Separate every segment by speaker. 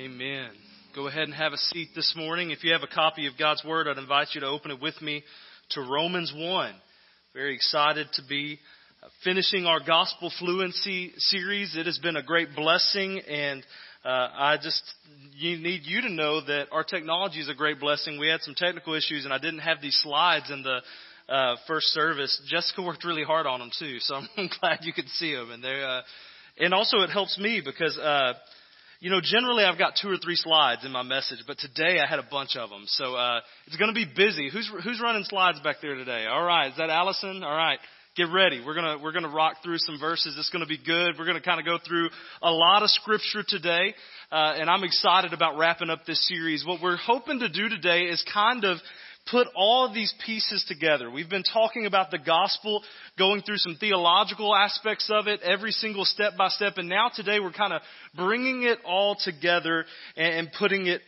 Speaker 1: Amen. Go ahead and have a seat this morning. If you have a copy of God's Word, I'd invite you to open it with me to Romans 1. Very excited to be uh, finishing our gospel fluency series. It has been a great blessing and uh, I just need you to know that our technology is a great blessing. We had some technical issues and I didn't have these slides in the uh, first service. Jessica worked really hard on them too, so I'm glad you could see them. And uh, and also it helps me because uh, you know, generally I've got two or three slides in my message, but today I had a bunch of them. So uh, it's going to be busy. Who's who's running slides back there today? All right, is that Allison? All right, get ready. We're gonna we're gonna rock through some verses. It's going to be good. We're going to kind of go through a lot of scripture today, uh, and I'm excited about wrapping up this series. What we're hoping to do today is kind of put all of these pieces together. We've been talking about the gospel, going through some theological aspects of it, every single step by step, and now today we're kind of bringing it all together and putting it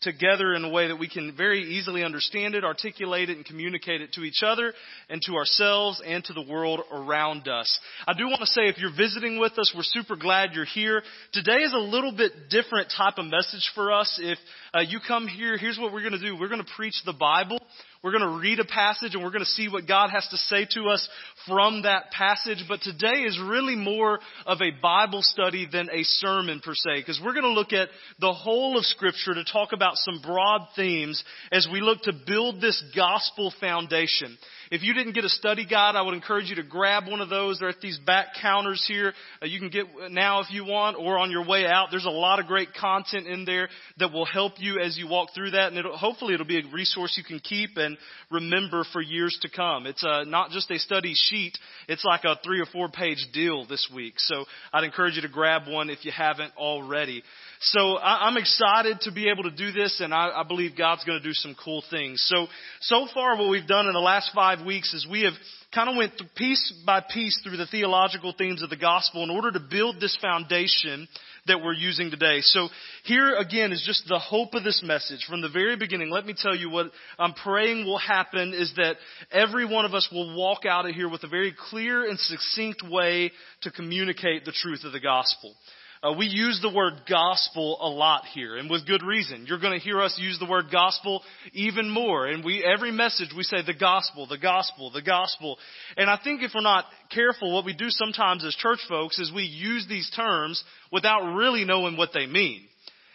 Speaker 1: together in a way that we can very easily understand it, articulate it, and communicate it to each other and to ourselves and to the world around us. I do want to say if you're visiting with us, we're super glad you're here. Today is a little bit different type of message for us. If uh, you come here, here's what we're going to do. We're going to preach the Bible. We're going to read a passage and we're going to see what God has to say to us from that passage. But today is really more of a Bible study than a sermon per se, because we're going to look at the whole of Scripture to talk about some broad themes as we look to build this gospel foundation. If you didn't get a study guide, I would encourage you to grab one of those. They're at these back counters here. Uh, you can get now if you want or on your way out. There's a lot of great content in there that will help you as you walk through that. And it'll, hopefully it'll be a resource you can keep and remember for years to come. It's uh, not just a study sheet. It's like a three or four page deal this week. So I'd encourage you to grab one if you haven't already. So I, am excited to be able to do this, and I, I believe God's going to do some cool things. So so far, what we've done in the last five weeks is we have kind of went piece by piece through the theological themes of the gospel in order to build this foundation that we're using today. So here again is just the hope of this message from the very beginning. Let me tell you what I'm praying will happen is that every one of us will walk out of here with a very clear and succinct way to communicate the truth of the gospel. Uh, we use the word gospel a lot here, and with good reason. You're going to hear us use the word gospel even more. And we, every message we say the gospel, the gospel, the gospel. And I think if we're not careful, what we do sometimes as church folks is we use these terms without really knowing what they mean.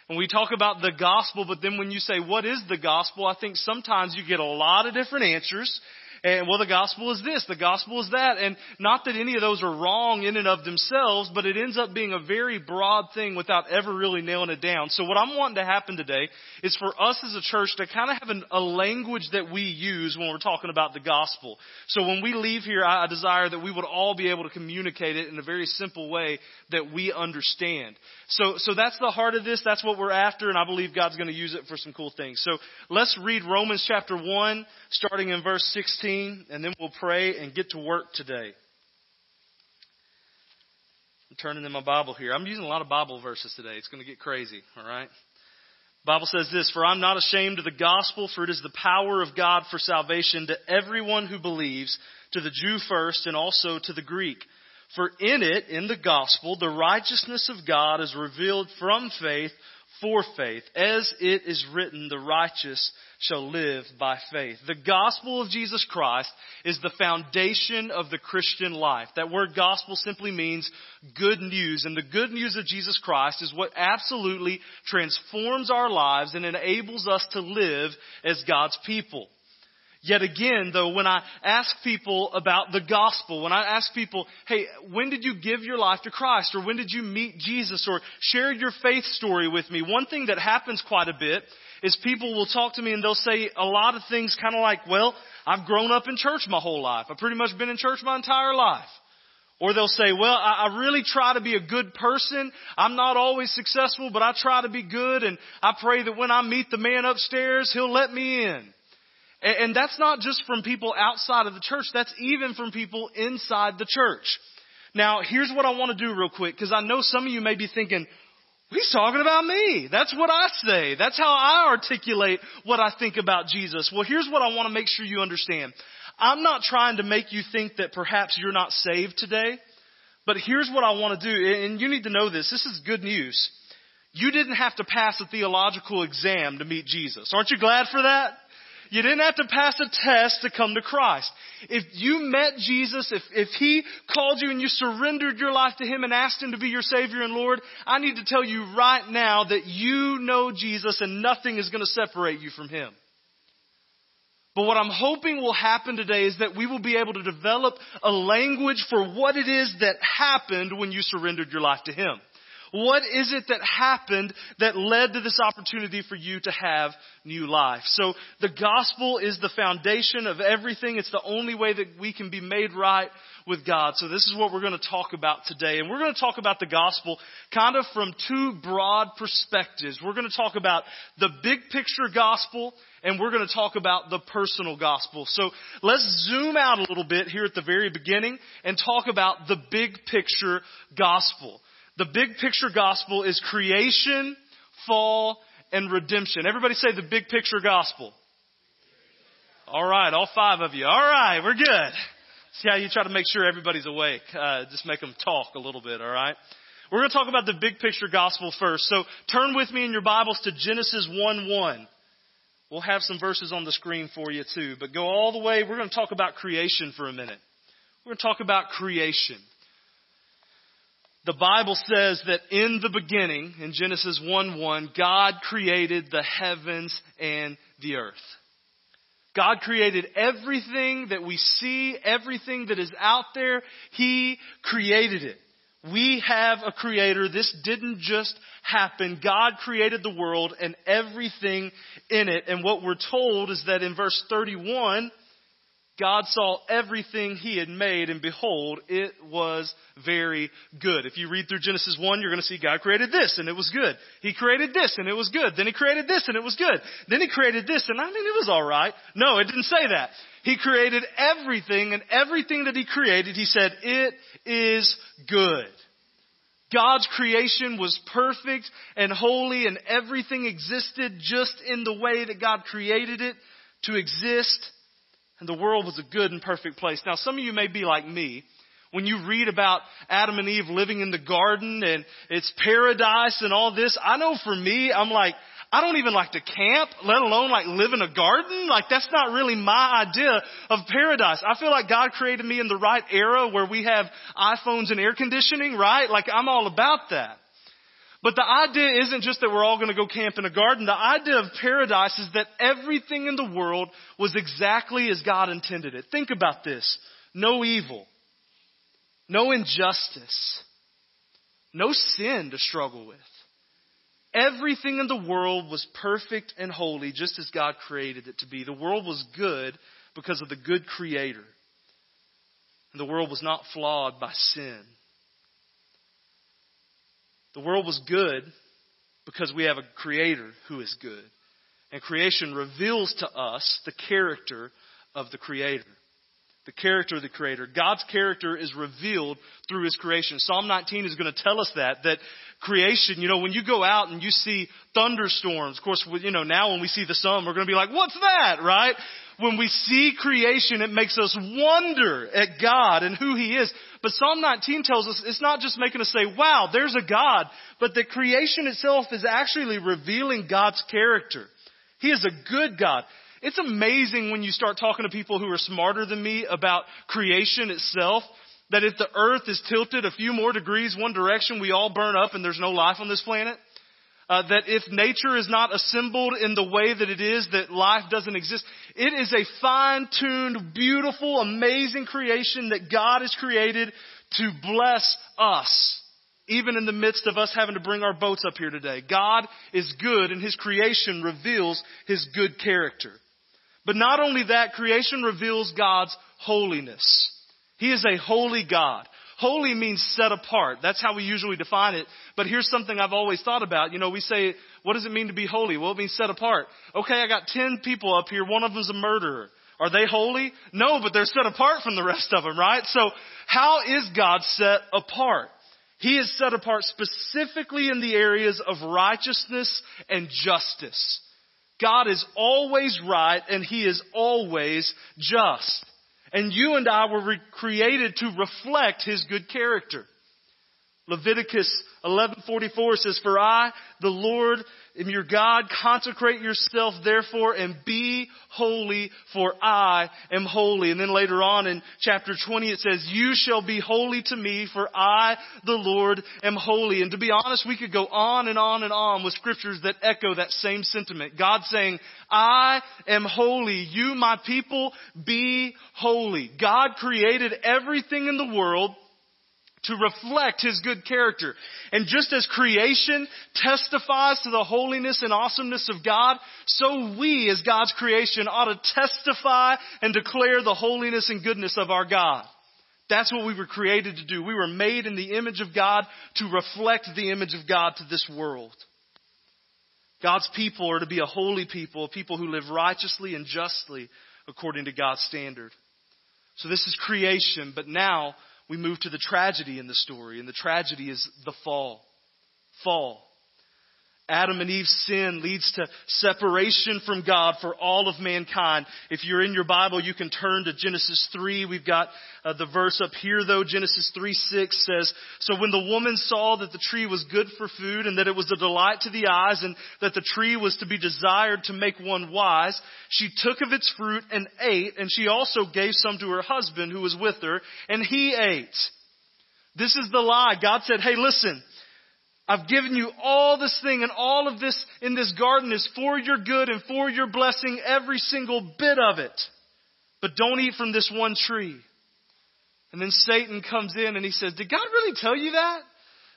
Speaker 1: And we talk about the gospel, but then when you say, what is the gospel? I think sometimes you get a lot of different answers and well, the gospel is this, the gospel is that. And not that any of those are wrong in and of themselves, but it ends up being a very broad thing without ever really nailing it down. So what I'm wanting to happen today is for us as a church to kind of have an, a language that we use when we're talking about the gospel. So when we leave here, I, I desire that we would all be able to communicate it in a very simple way that we understand. So, so that's the heart of this. That's what we're after, and I believe God's going to use it for some cool things. So let's read Romans chapter 1, starting in verse 16, and then we'll pray and get to work today. I'm turning in my Bible here. I'm using a lot of Bible verses today. It's going to get crazy, all right? Bible says this, For I'm not ashamed of the gospel, for it is the power of God for salvation to everyone who believes, to the Jew first and also to the Greek. For in it, in the gospel, the righteousness of God is revealed from faith for faith. As it is written, the righteous shall live by faith. The gospel of Jesus Christ is the foundation of the Christian life. That word gospel simply means good news. And the good news of Jesus Christ is what absolutely transforms our lives and enables us to live as God's people. Yet again, though, when I ask people about the gospel, when I ask people, hey, when did you give your life to Christ? Or when did you meet Jesus? Or share your faith story with me? One thing that happens quite a bit is people will talk to me and they'll say a lot of things kind of like, well, I've grown up in church my whole life. I've pretty much been in church my entire life. Or they'll say, well, I, I really try to be a good person. I'm not always successful, but I try to be good and I pray that when I meet the man upstairs, he'll let me in. And that's not just from people outside of the church, that's even from people inside the church. Now, here's what I want to do real quick, because I know some of you may be thinking, He's talking about me. That's what I say. That's how I articulate what I think about Jesus. Well, here's what I want to make sure you understand. I'm not trying to make you think that perhaps you're not saved today, but here's what I want to do, and you need to know this. This is good news. You didn't have to pass a theological exam to meet Jesus. Aren't you glad for that? You didn't have to pass a test to come to Christ. If you met Jesus, if, if He called you and you surrendered your life to Him and asked Him to be your Savior and Lord, I need to tell you right now that you know Jesus and nothing is going to separate you from Him. But what I'm hoping will happen today is that we will be able to develop a language for what it is that happened when you surrendered your life to Him. What is it that happened that led to this opportunity for you to have new life? So the gospel is the foundation of everything. It's the only way that we can be made right with God. So this is what we're going to talk about today. And we're going to talk about the gospel kind of from two broad perspectives. We're going to talk about the big picture gospel and we're going to talk about the personal gospel. So let's zoom out a little bit here at the very beginning and talk about the big picture gospel. The big picture gospel is creation, fall, and redemption. Everybody say the big picture gospel. All right, all five of you. All right, we're good. See how you try to make sure everybody's awake. Uh, just make them talk a little bit, all right? We're going to talk about the big picture gospel first. So turn with me in your Bibles to Genesis 1 1. We'll have some verses on the screen for you too, but go all the way. We're going to talk about creation for a minute. We're going to talk about creation the Bible says that in the beginning, in Genesis 1 1, God created the heavens and the earth. God created everything that we see, everything that is out there. He created it. We have a creator. This didn't just happen. God created the world and everything in it. And what we're told is that in verse 31, God saw everything he had made, and behold, it was very good. If you read through Genesis 1, you're going to see God created this, and it was good. He created this, and it was good. Then he created this, and it was good. Then he created this, and I mean, it was alright. No, it didn't say that. He created everything, and everything that he created, he said, it is good. God's creation was perfect and holy, and everything existed just in the way that God created it to exist and the world was a good and perfect place. Now, some of you may be like me. When you read about Adam and Eve living in the garden and it's paradise and all this, I know for me, I'm like, I don't even like to camp, let alone like live in a garden. Like that's not really my idea of paradise. I feel like God created me in the right era where we have iPhones and air conditioning, right? Like I'm all about that. But the idea isn't just that we're all going to go camp in a garden. The idea of paradise is that everything in the world was exactly as God intended it. Think about this. No evil. No injustice. No sin to struggle with. Everything in the world was perfect and holy just as God created it to be. The world was good because of the good creator. And the world was not flawed by sin. The world was good because we have a creator who is good. And creation reveals to us the character of the creator. The character of the creator. God's character is revealed through his creation. Psalm 19 is going to tell us that, that creation, you know, when you go out and you see thunderstorms, of course, you know, now when we see the sun, we're going to be like, what's that, right? when we see creation, it makes us wonder at God and who He is. But Psalm 19 tells us it's not just making us say, wow, there's a God, but the creation itself is actually revealing God's character. He is a good God. It's amazing when you start talking to people who are smarter than me about creation itself, that if the earth is tilted a few more degrees one direction, we all burn up and there's no life on this planet. Uh, that if nature is not assembled in the way that it is, that life doesn't exist. It is a fine-tuned, beautiful, amazing creation that God has created to bless us. Even in the midst of us having to bring our boats up here today. God is good and His creation reveals His good character. But not only that, creation reveals God's holiness. He is a holy God. Holy means set apart. That's how we usually define it. But here's something I've always thought about. You know, we say, what does it mean to be holy? Well, it means set apart. Okay, I got 10 people up here. One of them's a murderer. Are they holy? No, but they're set apart from the rest of them, right? So how is God set apart? He is set apart specifically in the areas of righteousness and justice. God is always right and He is always just. And you and I were created to reflect His good character. Leviticus 11:44 says, "For I, the Lord, am your God. Consecrate yourself, therefore, and be holy, for I am holy." And then later on in chapter 20, it says, "You shall be holy to me, for I, the Lord, am holy." And to be honest, we could go on and on and on with scriptures that echo that same sentiment. God saying, "I am holy. You, my people, be holy." God created everything in the world to reflect His good character. And just as creation testifies to the holiness and awesomeness of God, so we as God's creation ought to testify and declare the holiness and goodness of our God. That's what we were created to do. We were made in the image of God to reflect the image of God to this world. God's people are to be a holy people, a people who live righteously and justly according to God's standard. So this is creation, but now we move to the tragedy in the story, and the tragedy is the fall. Fall. Adam and Eve's sin leads to separation from God for all of mankind. If you're in your Bible, you can turn to Genesis 3. We've got uh, the verse up here though. Genesis 3 6 says, So when the woman saw that the tree was good for food and that it was a delight to the eyes and that the tree was to be desired to make one wise, she took of its fruit and ate and she also gave some to her husband who was with her and he ate. This is the lie. God said, Hey, listen. I've given you all this thing and all of this in this garden is for your good and for your blessing, every single bit of it. But don't eat from this one tree. And then Satan comes in and he says, did God really tell you that?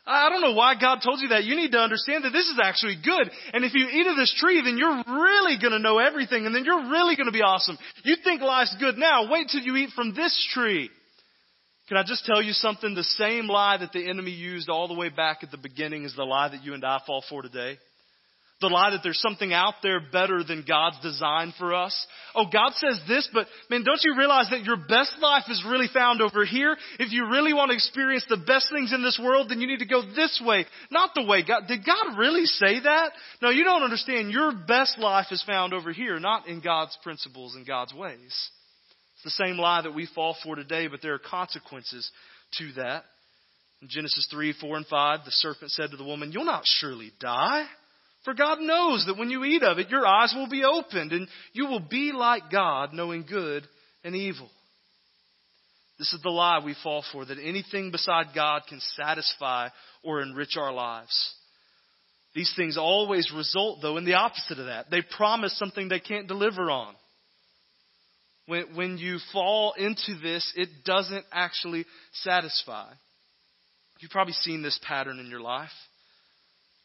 Speaker 1: I don't know why God told you that. You need to understand that this is actually good. And if you eat of this tree, then you're really going to know everything and then you're really going to be awesome. You think life's good now. Wait till you eat from this tree. Can I just tell you something? The same lie that the enemy used all the way back at the beginning is the lie that you and I fall for today. The lie that there's something out there better than God's design for us. Oh, God says this, but man, don't you realize that your best life is really found over here? If you really want to experience the best things in this world, then you need to go this way, not the way God. Did God really say that? No, you don't understand. Your best life is found over here, not in God's principles and God's ways. It's the same lie that we fall for today, but there are consequences to that. In Genesis 3, 4, and 5, the serpent said to the woman, You'll not surely die. For God knows that when you eat of it, your eyes will be opened, and you will be like God, knowing good and evil. This is the lie we fall for, that anything beside God can satisfy or enrich our lives. These things always result, though, in the opposite of that. They promise something they can't deliver on when, when you fall into this, it doesn't actually satisfy. You've probably seen this pattern in your life.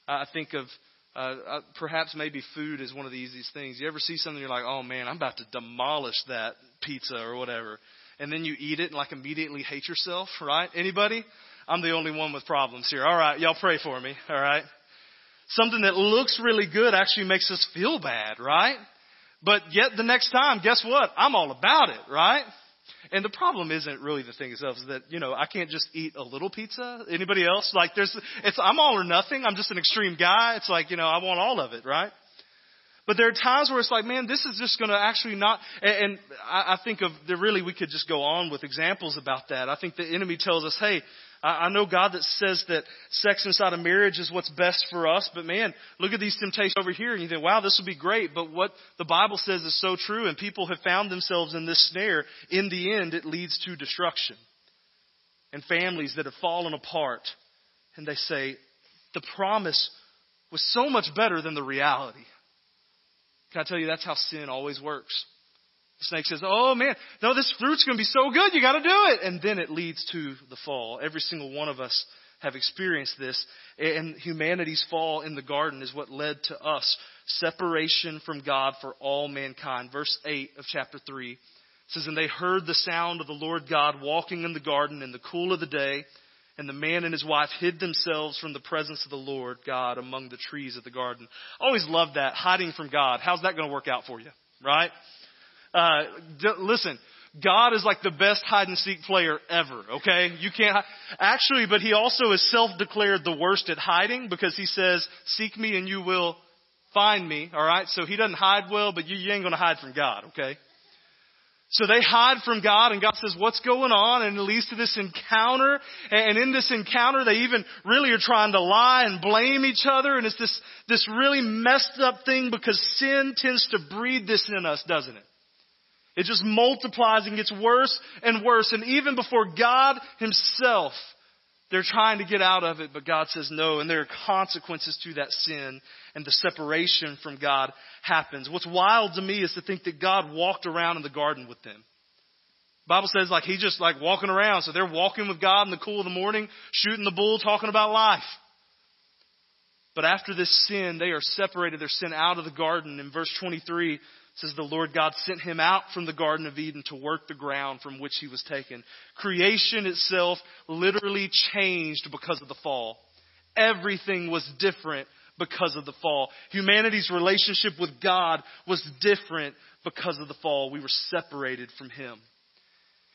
Speaker 1: I think of uh, uh, perhaps maybe food is one of the easiest things. You ever see something you're like, oh man, I'm about to demolish that pizza or whatever, and then you eat it and like immediately hate yourself, right? Anybody? I'm the only one with problems here. All right, y'all pray for me. All right. Something that looks really good actually makes us feel bad, right? But yet the next time, guess what? I'm all about it, right? And the problem isn't really the thing itself, is that, you know, I can't just eat a little pizza. Anybody else? Like there's, it's, I'm all or nothing. I'm just an extreme guy. It's like, you know, I want all of it, right? But there are times where it's like, man, this is just going to actually not, and, I, I think of, really, we could just go on with examples about that. I think the enemy tells us, hey, I, I know God that says that sex inside of marriage is what's best for us, but man, look at these temptations over here and you think, wow, this would be great. But what the Bible says is so true and people have found themselves in this snare. In the end, it leads to destruction. And families that have fallen apart and they say, the promise was so much better than the reality. Can I tell you that's how sin always works? Snake says, Oh man, no, this fruit's going to be so good, you got to do it. And then it leads to the fall. Every single one of us have experienced this. And humanity's fall in the garden is what led to us separation from God for all mankind. Verse 8 of chapter 3 says, And they heard the sound of the Lord God walking in the garden in the cool of the day. And the man and his wife hid themselves from the presence of the Lord God among the trees of the garden. Always loved that, hiding from God. How's that going to work out for you? Right? Uh, d- listen, God is like the best hide and seek player ever, okay? You can't, actually, but he also is self-declared the worst at hiding because he says, seek me and you will find me, alright? So he doesn't hide well, but you, you ain't gonna hide from God, okay? So they hide from God, and God says, What's going on? And it leads to this encounter. And in this encounter, they even really are trying to lie and blame each other. And it's this, this really messed up thing because sin tends to breed this in us, doesn't it? It just multiplies and gets worse and worse. And even before God Himself, they're trying to get out of it, but God says no. And there are consequences to that sin, and the separation from God happens. What's wild to me is to think that God walked around in the garden with them. Bible says like He just like walking around. So they're walking with God in the cool of the morning, shooting the bull, talking about life. But after this sin, they are separated. They're sent out of the garden. In verse 23, says the Lord God sent him out from the Garden of Eden to work the ground from which he was taken. Creation itself literally changed because of the fall. Everything was different because of the fall. Humanity's relationship with God was different because of the fall. We were separated from him.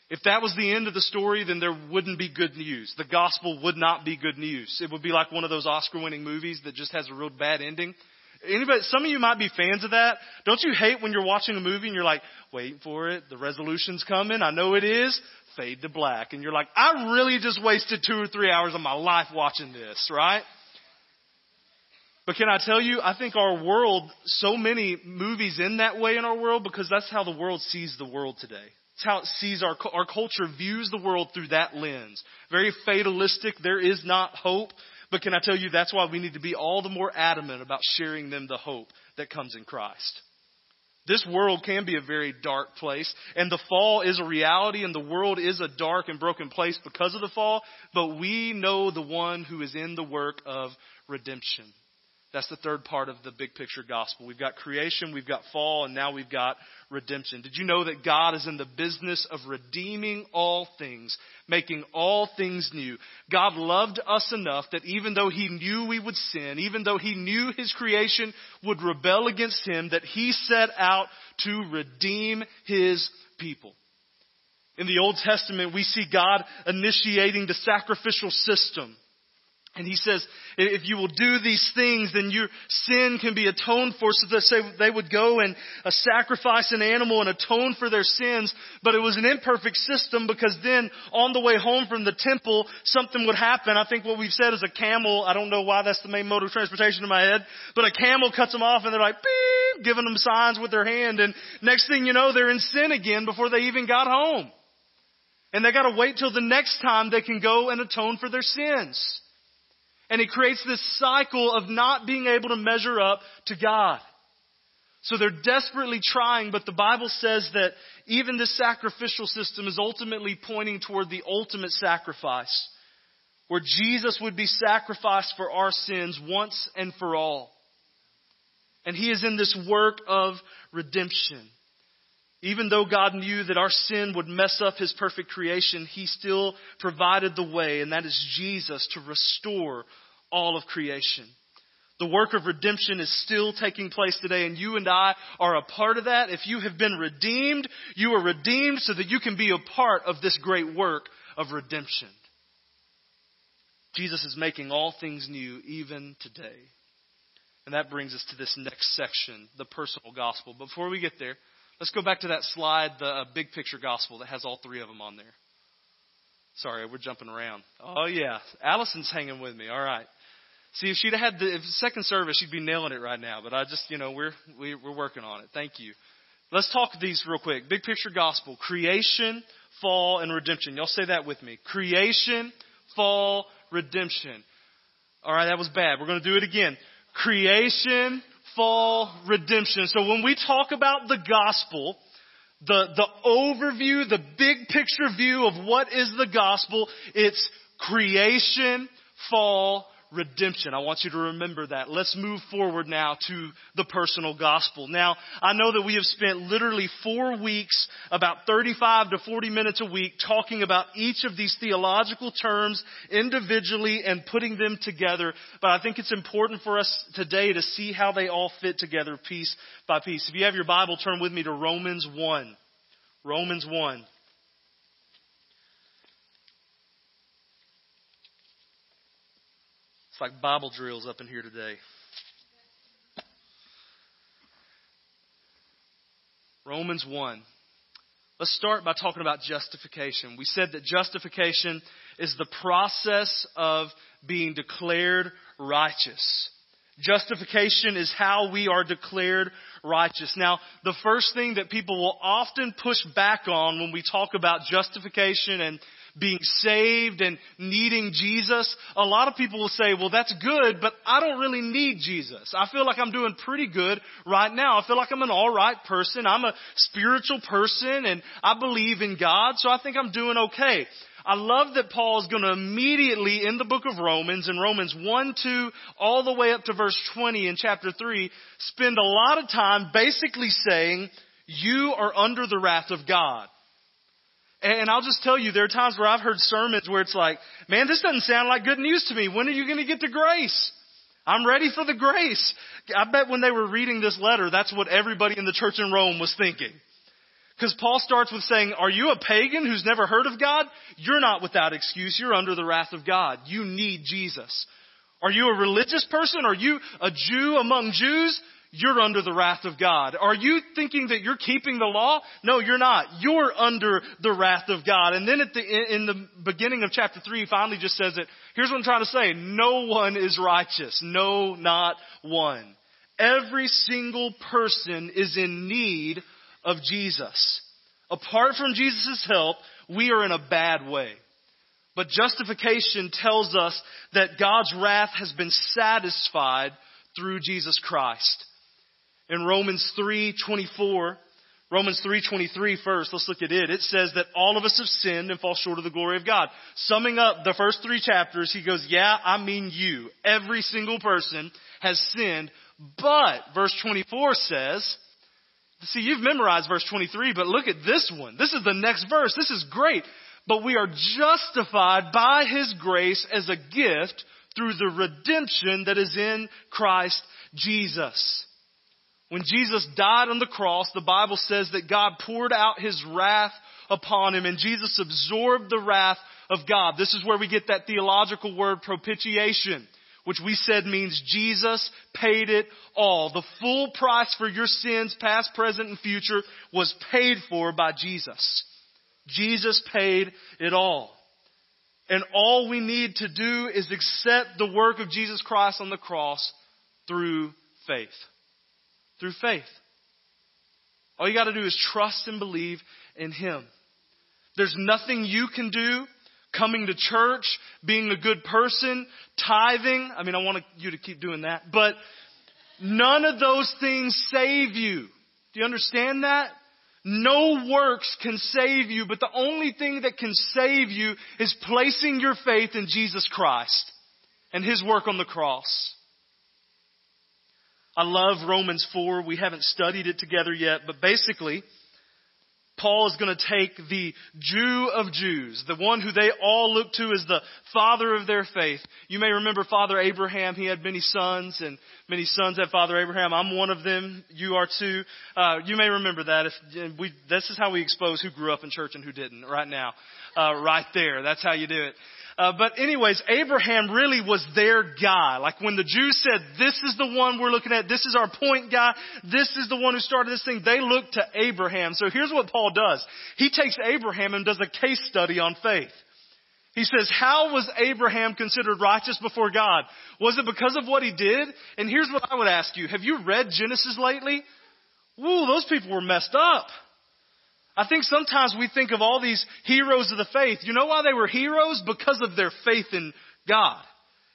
Speaker 1: If that was the end of the story, then there wouldn't be good news. The gospel would not be good news. It would be like one of those Oscar winning movies that just has a real bad ending. Anybody, some of you might be fans of that. Don't you hate when you're watching a movie and you're like, waiting for it, the resolution's coming, I know it is, fade to black. And you're like, I really just wasted two or three hours of my life watching this, right? But can I tell you, I think our world, so many movies in that way in our world because that's how the world sees the world today. It's how it sees our, our culture views the world through that lens. Very fatalistic. There is not hope. But can I tell you, that's why we need to be all the more adamant about sharing them the hope that comes in Christ. This world can be a very dark place, and the fall is a reality, and the world is a dark and broken place because of the fall, but we know the one who is in the work of redemption. That's the third part of the big picture gospel. We've got creation, we've got fall, and now we've got redemption. Did you know that God is in the business of redeeming all things, making all things new? God loved us enough that even though He knew we would sin, even though He knew His creation would rebel against Him, that He set out to redeem His people. In the Old Testament, we see God initiating the sacrificial system and he says, if you will do these things, then your sin can be atoned for. So they say they would go and uh, sacrifice an animal and atone for their sins. But it was an imperfect system because then on the way home from the temple, something would happen. I think what we've said is a camel. I don't know why that's the main mode of transportation in my head, but a camel cuts them off and they're like, beep, giving them signs with their hand. And next thing you know, they're in sin again before they even got home. And they gotta wait till the next time they can go and atone for their sins. And it creates this cycle of not being able to measure up to God. So they're desperately trying, but the Bible says that even this sacrificial system is ultimately pointing toward the ultimate sacrifice, where Jesus would be sacrificed for our sins once and for all. And He is in this work of redemption. Even though God knew that our sin would mess up His perfect creation, He still provided the way, and that is Jesus to restore all of creation. The work of redemption is still taking place today, and you and I are a part of that. If you have been redeemed, you are redeemed so that you can be a part of this great work of redemption. Jesus is making all things new even today. And that brings us to this next section, the personal gospel. Before we get there, Let's go back to that slide, the uh, big picture gospel that has all three of them on there. Sorry, we're jumping around. Oh yeah, Allison's hanging with me. All right. See, if she'd had the second service, she'd be nailing it right now. But I just, you know, we're we, we're working on it. Thank you. Let's talk these real quick. Big picture gospel: creation, fall, and redemption. Y'all say that with me. Creation, fall, redemption. All right, that was bad. We're going to do it again. Creation, fall, redemption. So when we talk about the gospel, the, the overview, the big picture view of what is the gospel, it's creation, fall, redemption. I want you to remember that. Let's move forward now to the personal gospel. Now, I know that we have spent literally four weeks, about 35 to 40 minutes a week, talking about each of these theological terms individually and putting them together. But I think it's important for us today to see how they all fit together piece by piece. If you have your Bible, turn with me to Romans 1. Romans 1. It's like Bible drills up in here today. Romans 1. Let's start by talking about justification. We said that justification is the process of being declared righteous. Justification is how we are declared righteous. Now, the first thing that people will often push back on when we talk about justification and being saved and needing Jesus, a lot of people will say, well, that's good, but I don't really need Jesus. I feel like I'm doing pretty good right now. I feel like I'm an alright person. I'm a spiritual person and I believe in God, so I think I'm doing okay. I love that Paul is going to immediately in the book of Romans, in Romans 1, 2, all the way up to verse 20 in chapter 3, spend a lot of time basically saying, you are under the wrath of God. And I'll just tell you, there are times where I've heard sermons where it's like, man, this doesn't sound like good news to me. When are you going to get to grace? I'm ready for the grace. I bet when they were reading this letter, that's what everybody in the church in Rome was thinking. Because Paul starts with saying, Are you a pagan who's never heard of God? You're not without excuse. You're under the wrath of God. You need Jesus. Are you a religious person? Are you a Jew among Jews? You're under the wrath of God. Are you thinking that you're keeping the law? No, you're not. You're under the wrath of God. And then at the, in the beginning of chapter 3, he finally just says it. Here's what I'm trying to say. No one is righteous. No, not one. Every single person is in need of Jesus. Apart from Jesus' help, we are in a bad way. But justification tells us that God's wrath has been satisfied through Jesus Christ. In Romans 3:24, Romans 3:23 first, let's look at it. It says that all of us have sinned and fall short of the glory of God. Summing up the first 3 chapters, he goes, "Yeah, I mean you. Every single person has sinned." But verse 24 says, See, you've memorized verse 23, but look at this one. This is the next verse. This is great. But we are justified by His grace as a gift through the redemption that is in Christ Jesus. When Jesus died on the cross, the Bible says that God poured out His wrath upon Him and Jesus absorbed the wrath of God. This is where we get that theological word propitiation which we said means Jesus paid it all. The full price for your sins, past, present, and future, was paid for by Jesus. Jesus paid it all. And all we need to do is accept the work of Jesus Christ on the cross through faith. Through faith. All you gotta do is trust and believe in Him. There's nothing you can do coming to church, being a good person, tithing. I mean, I want you to keep doing that. But none of those things save you. Do you understand that? No works can save you, but the only thing that can save you is placing your faith in Jesus Christ and His work on the cross. I love Romans 4. We haven't studied it together yet, but basically, Paul is going to take the Jew of Jews, the one who they all look to as the father of their faith. You may remember Father Abraham. He had many sons, and many sons had Father Abraham. I'm one of them. You are too. Uh, you may remember that. If we, this is how we expose who grew up in church and who didn't. Right now, uh, right there. That's how you do it. Uh, but anyways, Abraham really was their guy. Like when the Jews said, this is the one we're looking at, this is our point guy, this is the one who started this thing, they looked to Abraham. So here's what Paul does. He takes Abraham and does a case study on faith. He says, how was Abraham considered righteous before God? Was it because of what he did? And here's what I would ask you. Have you read Genesis lately? Woo, those people were messed up. I think sometimes we think of all these heroes of the faith. You know why they were heroes? Because of their faith in God.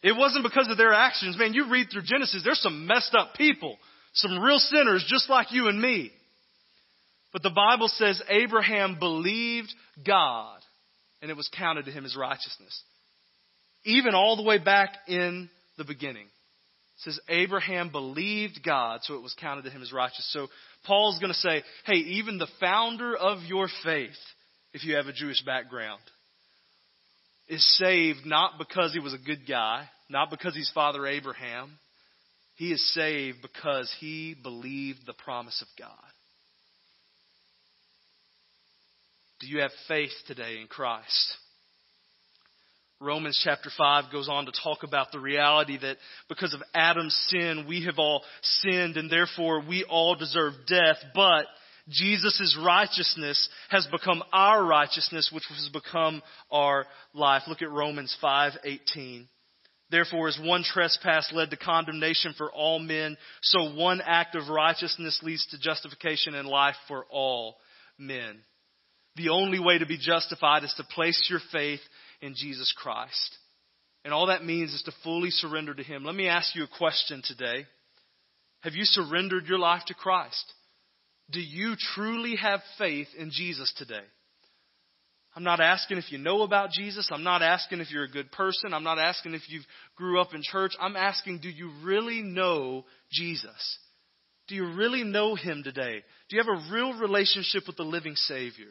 Speaker 1: It wasn't because of their actions. Man, you read through Genesis, there's some messed up people, some real sinners just like you and me. But the Bible says Abraham believed God and it was counted to him as righteousness. Even all the way back in the beginning. It says Abraham believed God, so it was counted to him as righteous. So Paul's going to say, hey, even the founder of your faith, if you have a Jewish background, is saved not because he was a good guy, not because he's Father Abraham. He is saved because he believed the promise of God. Do you have faith today in Christ? Romans chapter 5 goes on to talk about the reality that because of Adam's sin, we have all sinned and therefore we all deserve death. But Jesus' righteousness has become our righteousness, which has become our life. Look at Romans 5:18. Therefore, as one trespass led to condemnation for all men, so one act of righteousness leads to justification and life for all men. The only way to be justified is to place your faith in Jesus Christ. And all that means is to fully surrender to Him. Let me ask you a question today. Have you surrendered your life to Christ? Do you truly have faith in Jesus today? I'm not asking if you know about Jesus. I'm not asking if you're a good person. I'm not asking if you grew up in church. I'm asking, do you really know Jesus? Do you really know Him today? Do you have a real relationship with the living Savior?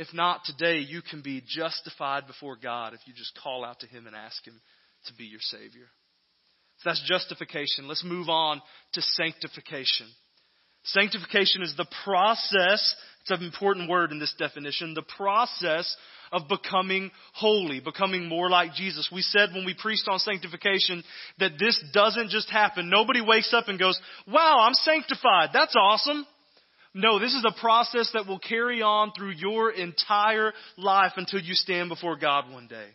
Speaker 1: If not, today you can be justified before God if you just call out to Him and ask Him to be your Savior. So that's justification. Let's move on to sanctification. Sanctification is the process, it's an important word in this definition, the process of becoming holy, becoming more like Jesus. We said when we preached on sanctification that this doesn't just happen. Nobody wakes up and goes, wow, I'm sanctified. That's awesome. No, this is a process that will carry on through your entire life until you stand before God one day.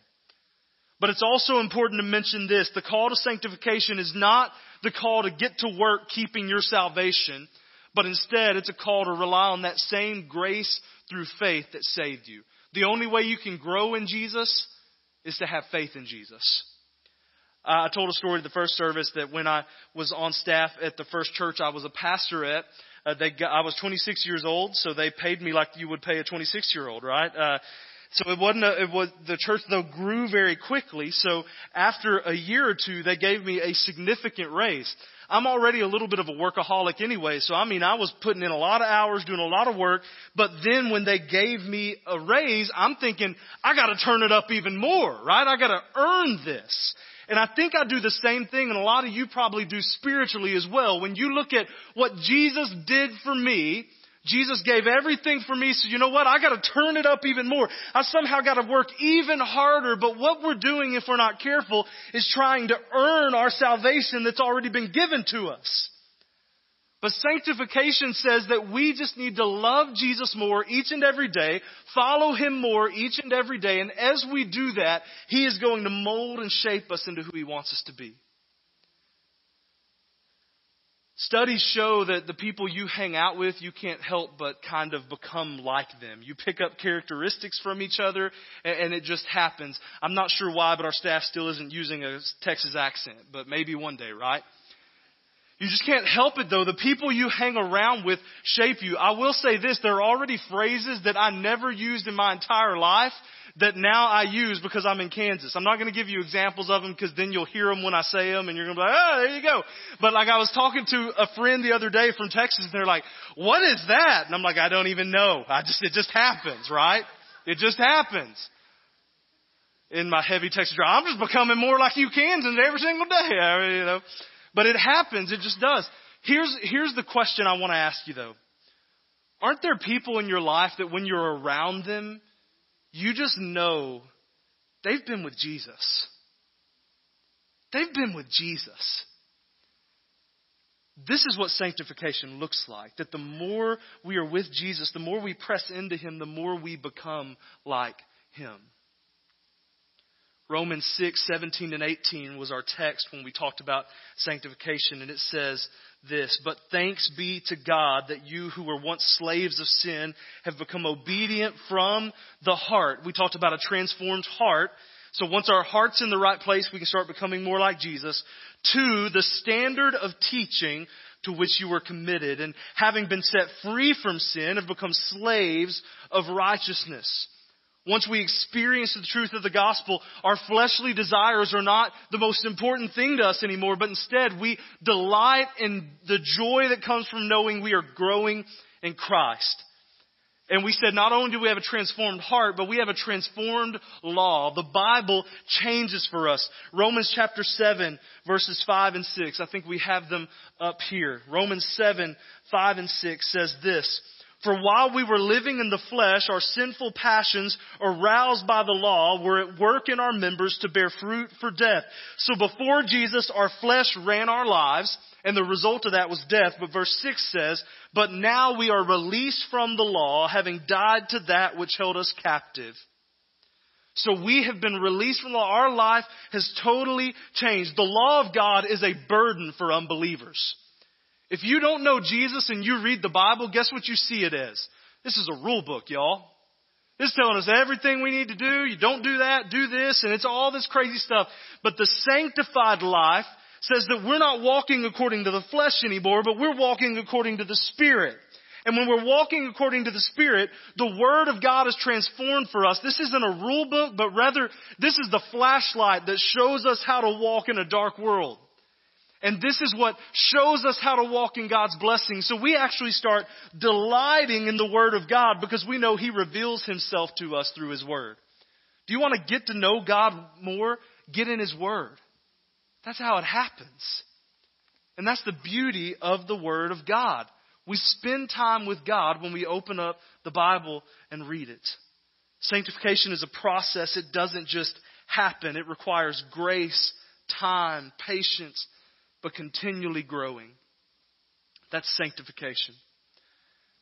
Speaker 1: But it's also important to mention this. The call to sanctification is not the call to get to work keeping your salvation. But instead, it's a call to rely on that same grace through faith that saved you. The only way you can grow in Jesus is to have faith in Jesus. I told a story at the first service that when I was on staff at the first church I was a pastor at, uh, they got, I was 26 years old, so they paid me like you would pay a 26 year old, right? Uh, so it wasn't a, it was, the church though grew very quickly. So after a year or two, they gave me a significant raise. I'm already a little bit of a workaholic anyway, so I mean, I was putting in a lot of hours, doing a lot of work, but then when they gave me a raise, I'm thinking, I gotta turn it up even more, right? I gotta earn this. And I think I do the same thing, and a lot of you probably do spiritually as well. When you look at what Jesus did for me, Jesus gave everything for me, so you know what? I gotta turn it up even more. I somehow gotta work even harder, but what we're doing if we're not careful is trying to earn our salvation that's already been given to us. But sanctification says that we just need to love Jesus more each and every day, follow Him more each and every day, and as we do that, He is going to mold and shape us into who He wants us to be. Studies show that the people you hang out with, you can't help but kind of become like them. You pick up characteristics from each other, and it just happens. I'm not sure why, but our staff still isn't using a Texas accent, but maybe one day, right? You just can't help it though. The people you hang around with shape you. I will say this, there are already phrases that I never used in my entire life that now I use because I'm in Kansas. I'm not going to give you examples of them because then you'll hear them when I say them and you're going to be like, oh, there you go. But like I was talking to a friend the other day from Texas and they're like, what is that? And I'm like, I don't even know. I just, it just happens, right? It just happens. In my heavy Texas drive, I'm just becoming more like you Kansans every single day. I mean, you know, but it happens. It just does. Here's, here's the question I want to ask you though. Aren't there people in your life that when you're around them, you just know they've been with Jesus. They've been with Jesus. This is what sanctification looks like. That the more we are with Jesus, the more we press into Him, the more we become like Him. Romans 6, 17 and 18 was our text when we talked about sanctification, and it says, this, but thanks be to God that you who were once slaves of sin have become obedient from the heart. We talked about a transformed heart. So once our heart's in the right place, we can start becoming more like Jesus. To the standard of teaching to which you were committed and having been set free from sin have become slaves of righteousness. Once we experience the truth of the gospel, our fleshly desires are not the most important thing to us anymore, but instead we delight in the joy that comes from knowing we are growing in Christ. And we said not only do we have a transformed heart, but we have a transformed law. The Bible changes for us. Romans chapter 7 verses 5 and 6. I think we have them up here. Romans 7, 5 and 6 says this. For while we were living in the flesh, our sinful passions, aroused by the law, were at work in our members to bear fruit for death. So before Jesus, our flesh ran our lives, and the result of that was death. But verse 6 says, But now we are released from the law, having died to that which held us captive. So we have been released from the law. Our life has totally changed. The law of God is a burden for unbelievers. If you don't know Jesus and you read the Bible, guess what you see it as? This is a rule book, y'all. It's telling us everything we need to do. You don't do that, do this, and it's all this crazy stuff. But the sanctified life says that we're not walking according to the flesh anymore, but we're walking according to the Spirit. And when we're walking according to the Spirit, the Word of God is transformed for us. This isn't a rule book, but rather this is the flashlight that shows us how to walk in a dark world. And this is what shows us how to walk in God's blessing. So we actually start delighting in the Word of God because we know He reveals Himself to us through His Word. Do you want to get to know God more? Get in His Word. That's how it happens. And that's the beauty of the Word of God. We spend time with God when we open up the Bible and read it. Sanctification is a process. It doesn't just happen. It requires grace, time, patience, but continually growing. That's sanctification.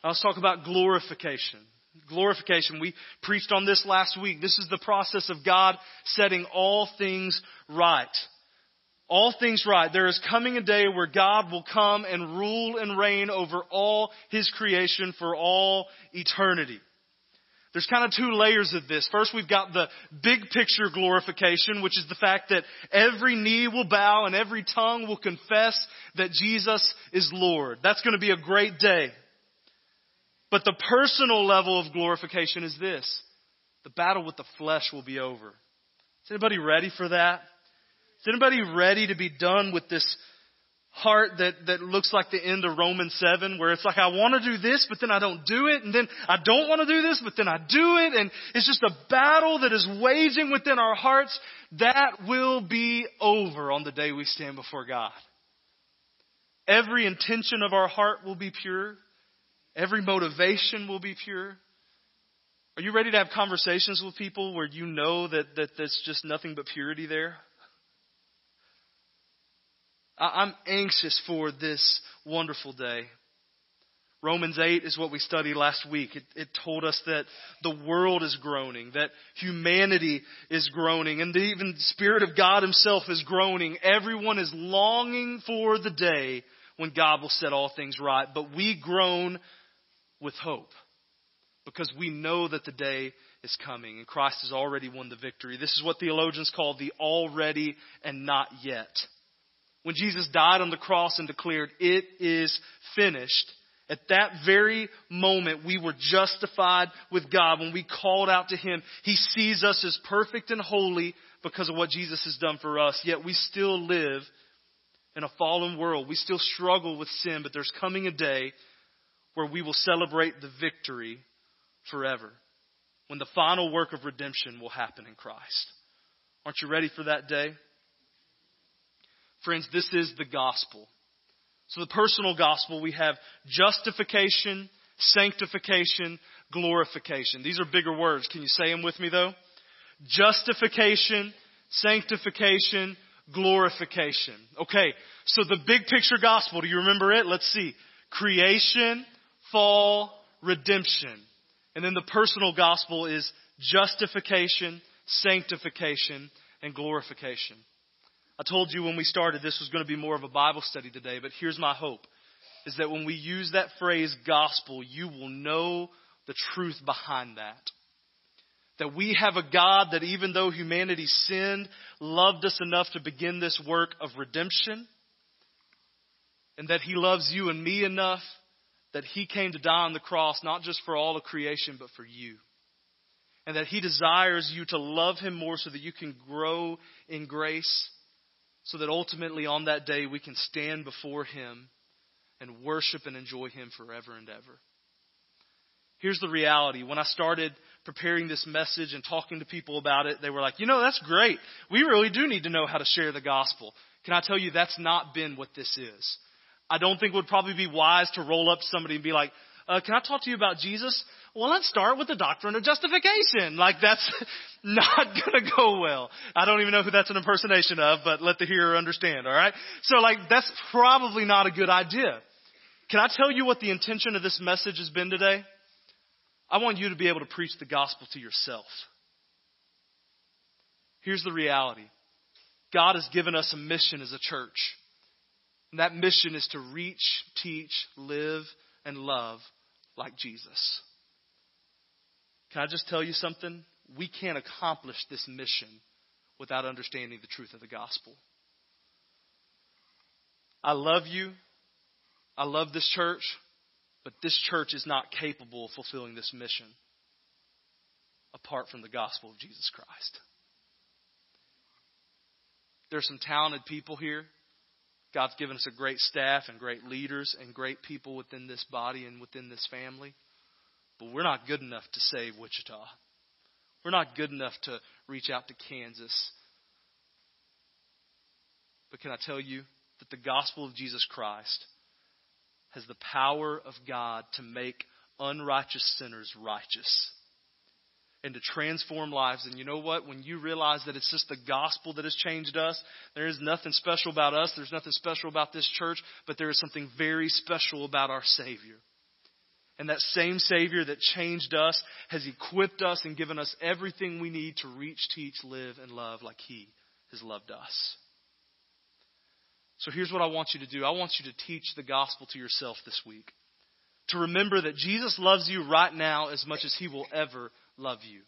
Speaker 1: Now let's talk about glorification. Glorification. We preached on this last week. This is the process of God setting all things right. All things right. There is coming a day where God will come and rule and reign over all His creation for all eternity. There's kind of two layers of this. First, we've got the big picture glorification, which is the fact that every knee will bow and every tongue will confess that Jesus is Lord. That's going to be a great day. But the personal level of glorification is this. The battle with the flesh will be over. Is anybody ready for that? Is anybody ready to be done with this heart that, that looks like the end of Romans 7, where it's like, I want to do this, but then I don't do it, and then I don't want to do this, but then I do it, and it's just a battle that is waging within our hearts. That will be over on the day we stand before God. Every intention of our heart will be pure. Every motivation will be pure. Are you ready to have conversations with people where you know that, that there's just nothing but purity there? I'm anxious for this wonderful day. Romans 8 is what we studied last week. It, it, told us that the world is groaning, that humanity is groaning, and even the Spirit of God Himself is groaning. Everyone is longing for the day when God will set all things right. But we groan with hope because we know that the day is coming and Christ has already won the victory. This is what theologians call the already and not yet. When Jesus died on the cross and declared, It is finished, at that very moment, we were justified with God. When we called out to Him, He sees us as perfect and holy because of what Jesus has done for us. Yet we still live in a fallen world. We still struggle with sin, but there's coming a day where we will celebrate the victory forever. When the final work of redemption will happen in Christ. Aren't you ready for that day? Friends, this is the gospel. So the personal gospel, we have justification, sanctification, glorification. These are bigger words. Can you say them with me though? Justification, sanctification, glorification. Okay, so the big picture gospel, do you remember it? Let's see. Creation, fall, redemption. And then the personal gospel is justification, sanctification, and glorification. I told you when we started this was going to be more of a Bible study today, but here's my hope is that when we use that phrase gospel, you will know the truth behind that. That we have a God that even though humanity sinned, loved us enough to begin this work of redemption, and that He loves you and me enough that He came to die on the cross, not just for all of creation, but for you. And that He desires you to love Him more so that you can grow in grace so that ultimately on that day we can stand before Him and worship and enjoy Him forever and ever. Here's the reality. When I started preparing this message and talking to people about it, they were like, you know, that's great. We really do need to know how to share the gospel. Can I tell you that's not been what this is? I don't think it would probably be wise to roll up to somebody and be like, Uh, can I talk to you about Jesus? Well, let's start with the doctrine of justification. Like that's not to go well. I don't even know who that's an impersonation of, but let the hearer understand. All right. So like that's probably not a good idea. Can I tell you what the intention of this message has been today? I want you to be able to preach the gospel to yourself. Here's the reality God has given us a mission as a church. And that mission is to reach, teach, live, and love like Jesus. Can I just tell you something? We can't accomplish this mission without understanding the truth of the gospel. I love you. I love this church, but this church is not capable of fulfilling this mission apart from the gospel of Jesus Christ. There's some talented people here. God's given us a great staff and great leaders and great people within this body and within this family. But we're not good enough to save Wichita. We're not good enough to reach out to Kansas. But can I tell you that the gospel of Jesus Christ has the power of God to make unrighteous sinners righteous and to transform lives. And you know what? When you realize that it's just the gospel that has changed us, there is nothing special about us, there's nothing special about this church, but there is something very special about our Savior. And that same Savior that changed us has equipped us and given us everything we need to reach, teach, live, and love like He has loved us. So here's what I want you to do I want you to teach the gospel to yourself this week. To remember that Jesus loves you right now as much as He will ever love you.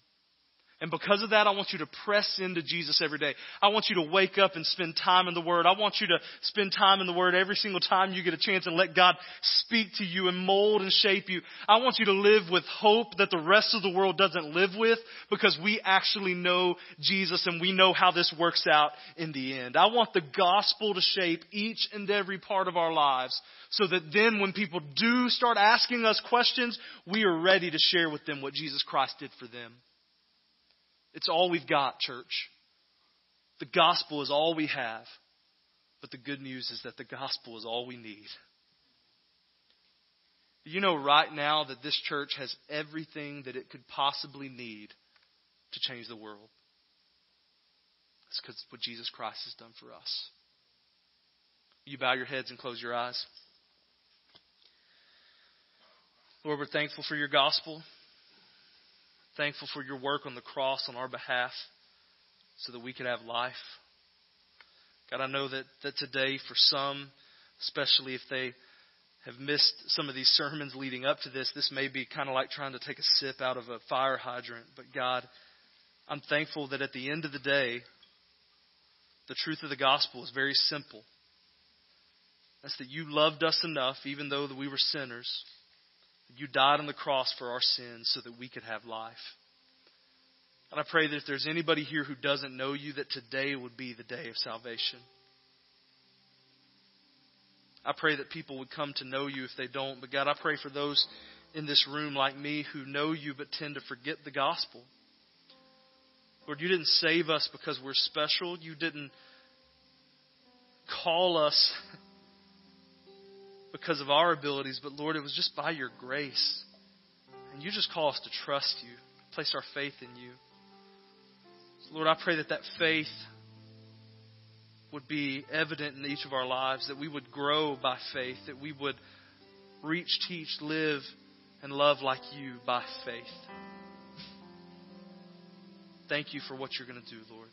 Speaker 1: And because of that, I want you to press into Jesus every day. I want you to wake up and spend time in the Word. I want you to spend time in the Word every single time you get a chance and let God speak to you and mold and shape you. I want you to live with hope that the rest of the world doesn't live with because we actually know Jesus and we know how this works out in the end. I want the gospel to shape each and every part of our lives so that then when people do start asking us questions, we are ready to share with them what Jesus Christ did for them. It's all we've got, church. The gospel is all we have. But the good news is that the gospel is all we need. You know right now that this church has everything that it could possibly need to change the world. It's because what Jesus Christ has done for us. You bow your heads and close your eyes. Lord, we're thankful for your gospel. Thankful for your work on the cross on our behalf so that we could have life. God, I know that, that today, for some, especially if they have missed some of these sermons leading up to this, this may be kind of like trying to take a sip out of a fire hydrant. But God, I'm thankful that at the end of the day, the truth of the gospel is very simple. That's that you loved us enough, even though we were sinners, you died on the cross for our sins so that we could have life. And I pray that if there's anybody here who doesn't know you, that today would be the day of salvation. I pray that people would come to know you if they don't. But God, I pray for those in this room like me who know you but tend to forget the gospel. Lord, you didn't save us because we're special. You didn't call us because of our abilities, but Lord, it was just by your grace. And you just call us to trust you, place our faith in you. So Lord, I pray that that faith would be evident in each of our lives, that we would grow by faith, that we would reach, teach, live, and love like you by faith. Thank you for what you're going to do, Lord.